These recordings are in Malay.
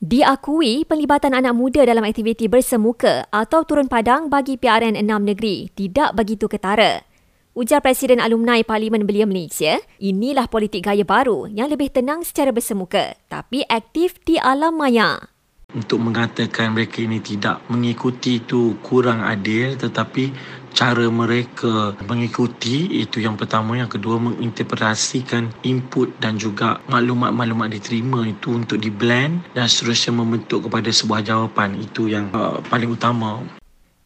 Diakui pelibatan anak muda dalam aktiviti bersemuka atau turun padang bagi PRN enam negeri tidak begitu ketara. Ujar Presiden Alumni Parlimen Belia Malaysia, inilah politik gaya baru yang lebih tenang secara bersemuka tapi aktif di alam maya untuk mengatakan mereka ini tidak mengikuti itu kurang adil tetapi cara mereka mengikuti itu yang pertama. Yang kedua menginterpretasikan input dan juga maklumat-maklumat diterima itu untuk di blend dan seterusnya membentuk kepada sebuah jawapan. Itu yang uh, paling utama.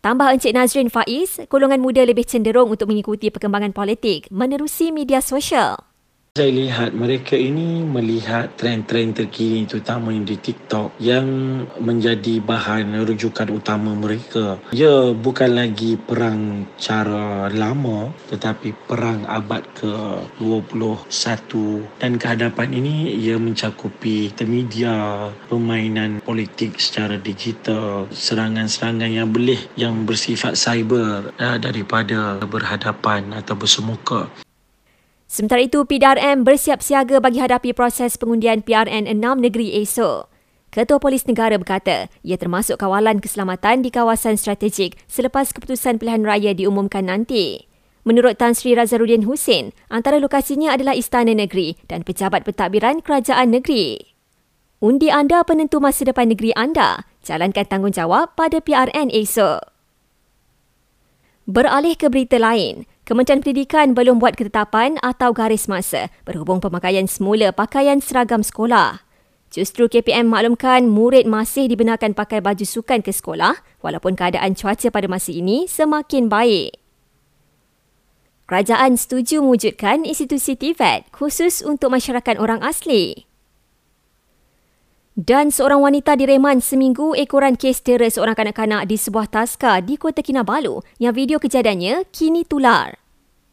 Tambah Encik Nazrin Faiz, golongan muda lebih cenderung untuk mengikuti perkembangan politik menerusi media sosial. Saya lihat mereka ini melihat trend-trend terkini terutama di TikTok yang menjadi bahan rujukan utama mereka. Ya bukan lagi perang cara lama tetapi perang abad ke-21 dan kehadapan ini ia mencakupi media, permainan politik secara digital, serangan-serangan yang boleh yang bersifat cyber uh, daripada berhadapan atau bersemuka. Sementara itu, PDRM bersiap siaga bagi hadapi proses pengundian PRN 6 negeri esok. Ketua Polis Negara berkata, ia termasuk kawalan keselamatan di kawasan strategik selepas keputusan pilihan raya diumumkan nanti. Menurut Tan Sri Razarudin Hussein, antara lokasinya adalah Istana Negeri dan Pejabat Pentadbiran Kerajaan Negeri. Undi anda penentu masa depan negeri anda. Jalankan tanggungjawab pada PRN esok. Beralih ke berita lain, Kementerian Pendidikan belum buat ketetapan atau garis masa berhubung pemakaian semula pakaian seragam sekolah. Justru KPM maklumkan murid masih dibenarkan pakai baju sukan ke sekolah walaupun keadaan cuaca pada masa ini semakin baik. Kerajaan setuju mewujudkan institusi TVET khusus untuk masyarakat orang asli. Dan seorang wanita direman seminggu ekoran kes tera seorang kanak-kanak di sebuah taska di Kota Kinabalu yang video kejadiannya kini tular.